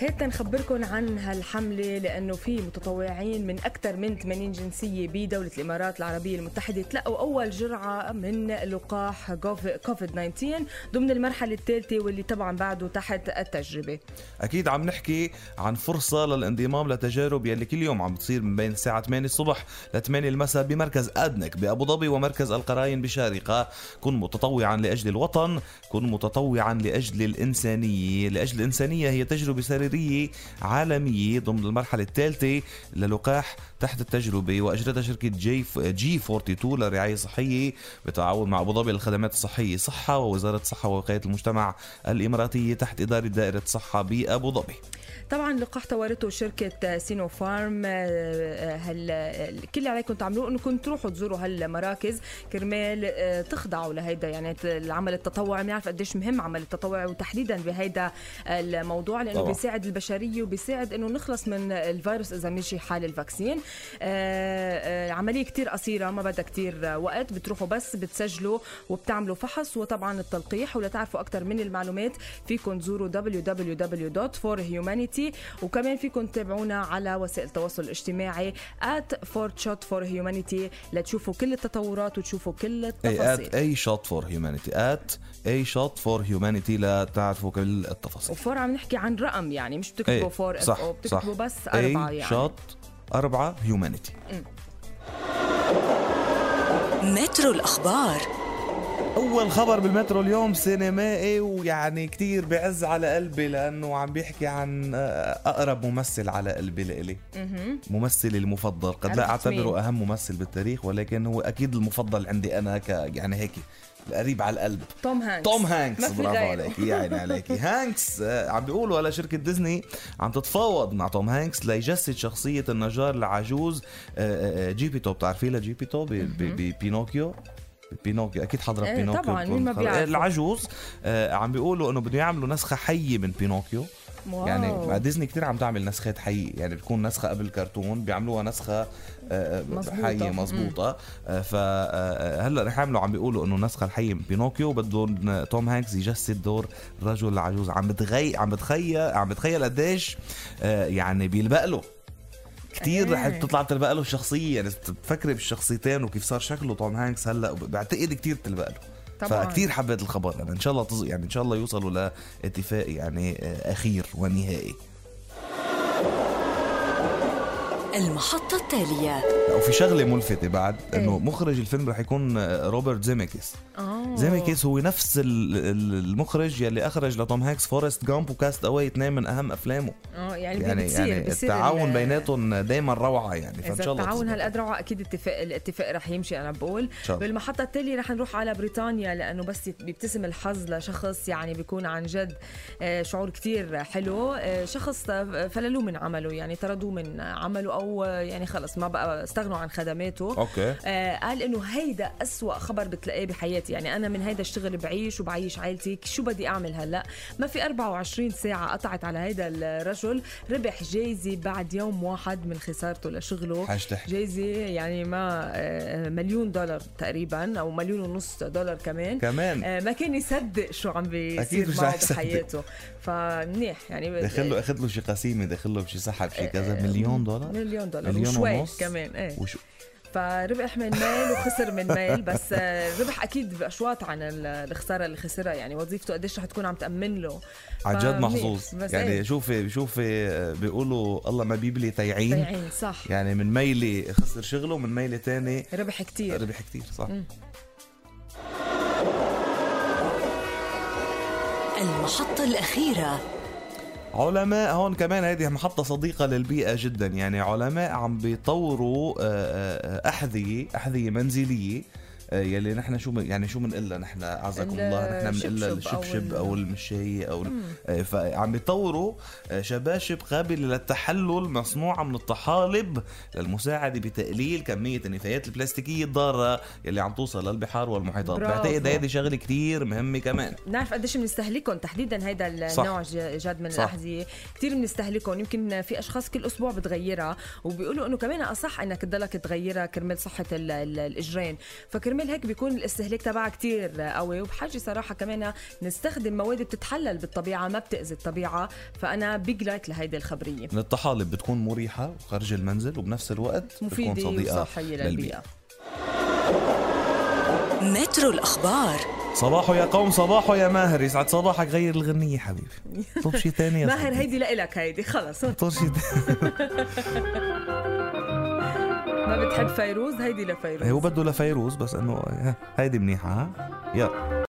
هيك نخبركم عن هالحملة لأنه في متطوعين من أكثر من 80 جنسية بدولة الإمارات العربية المتحدة تلقوا أول جرعة من لقاح كوفيد 19 ضمن المرحلة الثالثة واللي طبعا بعده تحت التجربة. أكيد عم نحكي عن فرصة للانضمام لتجارب يلي كل يوم عم بتصير من بين الساعة 8 الصبح ل 8 المساء بمركز أدنك بأبو ظبي ومركز القراين بشارقة. كن متطوعا لأجل الوطن كن متطوعا لأجل الإنسانية. لأجل الإنسانية هي تجربة سريريه عالمية ضمن المرحلة الثالثة للقاح تحت التجربة. وأجرتها شركة جي جي 42 للرعايه الصحيه بالتعاون مع أبو ظبي للخدمات الصحية صحة ووزارة الصحة ووقاية المجتمع الإماراتية تحت إدارة دائرة صحة بأبو ظبي. طبعا لقاح طورته شركة سينو فارم آه، هل كل اللي عليكم تعملوه إنكم تروحوا تزوروا هالمراكز. كرمال آه، تخضعوا لهيدا يعني العمل التطوعي بنعرف قديش مهم عمل التطوعي وتحديدا بهيدا الموضوع لأنه طبعا. بيساعد البشرية وبيساعد إنه نخلص من الفيروس إذا مشي حال ال vaccine. آه، عملية كتير قصيرة ما بدها كتير وقت بتروحوا بس بتسجلوا وبتعملوا فحص وطبعا التلقيح. ولتعرفوا أكثر من المعلومات فيكم تزوروا www.forhumanity وكمان فيكم تتابعونا على وسائل التواصل الاجتماعي at shot for humanity لتشوفوا كل التطورات وتشوفوا كل التفاصيل. ات اي شوت فور هيومانيتي ات اي شوت فور هيومانيتي لتعرفوا كل التفاصيل. و four عم نحكي عن رقم يعني. مش بتكتبوا إيه، four F صح، أو بتكتبوا صح. بس أربعة a يعني. شوت أربعة هيومانيتي مترو الأخبار. أول خبر بالمترو اليوم سينمائي ويعني كتير بعز على قلبي لأنه عم بيحكي عن آه، أقرب ممثل على قلبي لإلي. ممثلي المفضل. قد لا؟ أعتبره أهم ممثل بالتاريخ ولكن هو أكيد المفضل عندي أنا ك يعني هيك. قريب على القلب. توم هانكس. توم هانكس. برافو. عليك. يا عيني عليك هانكس آه، عم بيقولوا هلا شركة ديزني عم تتفاوض مع توم هانكس ليجسد شخصية النجار العجوز آه، آه، جيبيتو بتعرفي لها جيبيتو ب- ب- ببينوكيو بينوكيو؟ أكيد حضرت إيه بينوكيو طبعاً، مين ما بيعرفه. العجوز عم بيقولوا إنه بده يعملوا نسخة حية من بينوكيو. wow. يعني ديزني كتير عم تعمل نسخات حيه يعني بتكون نسخة قبل الكرتون بيعملوها نسخة آه، مزبوطة. حيه مزبوطه فهلا رح يعملوا عم بيقولوا إنه النسخة الحيه بينوكيو بدهم توم هانكس يجسد دور الرجل العجوز عم بتغي عم بتخيل عم بتخيل قديش آه، يعني بيلبق له كثير رح إيه. تطلع تلبق له الشخصيه يعني تفكري بالشخصيتين وكيف صار شكله توم هانكس هلأ بعتقد كثير تلبق له طبعاً. فكتير حبيت الخبر أنا إن شاء الله تز... يعني إن شاء الله يوصلوا لاتفاق يعني آه، أخير ونهائي المحطة التالية وفي شغلة ملفتة بعد إنه إيه. مخرج الفيلم رح يكون آه، روبرت زيميكيس آه. زيميكيس هو نفس ال- ال- المخرج يلي أخرج لتوم هانكس فورست جامب وكاست أواي اثنين من أهم أفلامه آه يعني, يعني بتصير يعني بصير التعاون ال- بيناتهم دائما روعة يعني فإن شاء الله التعاون. هالقد روعة أكيد اتفاق الاتفاق رح يمشي أنا بقول. بالمحطة التالية رح نروح على بريطانيا لأنه بس بيبتسم الحظ لشخص يعني بيكون عن جد آه، شعور كتير حلو شخص فللوه من عمله يعني طردوه من عمله أو آه، يعني خلص ما بقى استغنوا عن خدماته. أوكي. آه قال إنه هيدا أسوأ خبر بتلاقيه بحياتي. يعني أنا من هيدا الشغل بعيش وبعيش عائلتي شو بدي أعمل هلأ؟ ما في 24 ساعة قطعت على هيدا الرجل ربح جايزة بعد يوم واحد من خسارته لشغله. جايزة يعني ما آه، مليون دولار تقريبا أو مليون ونص دولار كمان. كمان؟ آه، ما كان يصدق شو عم بيصير معه. بحياته. فمنيح يعني. داخل له أخذ له شي قسيمة داخل له بشي سحب شي كذا مليون دولار؟ مليون دولار مليون وشوي ونص؟ كمان إيه. وشو فربح من ميل وخسر من ميل بس آه، ربح أكيد بأشواط عن ال- الخسارة اللي خسرها. يعني وظيفته قديش رح تكون عم تأمن له. عن جد. محظوظ. بس يعني إيه، شوفي شوفي بيقولوا الله ما بيبلي تيعين. ضايعين صح. يعني من ميلة خسر شغله من ميلة تاني ربح كتير. ربح كتير صح. المحطة الأخيرة. علماء هون كمان هذه محطة صديقة للبيئة جدا. يعني علماء عم بيطوروا آه، آه، أحذية أحذية منزلية. آه، يلي نحن شو يعني شو بنقلها نحن اعزكم الله نحن بنقلها الشبشب أو المشاية أو آه، فعم بيطوروا آه، شباشب قابله للتحلل مصنوعة من الطحالب للمساعده بتقليل كمية النفايات البلاستيكية الضارة يلي عم توصل للبحار والمحيطات. بعتقد هيدي شغلة كتير مهمة كمان نعرف قديش بنستهلكهم تحديدا هيدا. النوع ج- جد من. الأحذية كثير بنستهلكهم يمكن في أشخاص كل أسبوع بتغيرها وبيقولوا إنه كمان أصح إنك تضلك تغيرها كرمال صحة ال- ال- الإجرين فكرمال هيك بيكون الاستهلاك تبعها كثير قوي وبحاجة صراحة كمان نستخدم مواد بتتحلل بالطبيعة ما بتأذي الطبيعة. فأنا big like لهيدي الخبرية. من الطحالب بتكون مريحة وخارج المنزل وبنفس الوقت بتكون مفيدة صديقة وصحية للبيئة. مترو الأخبار. صباحو يا قوم صباحو يا ماهر. يسعد صباحك غير الغنية حبيبي. طب شي تاني يا ماهر. هيدي لإلك هيدي خلص. طب شي تاني. ما بتحب فيروز؟ هيدي لفيروز. هو بده لفيروز بس إنه هيدي منيحة ها؟ يلا.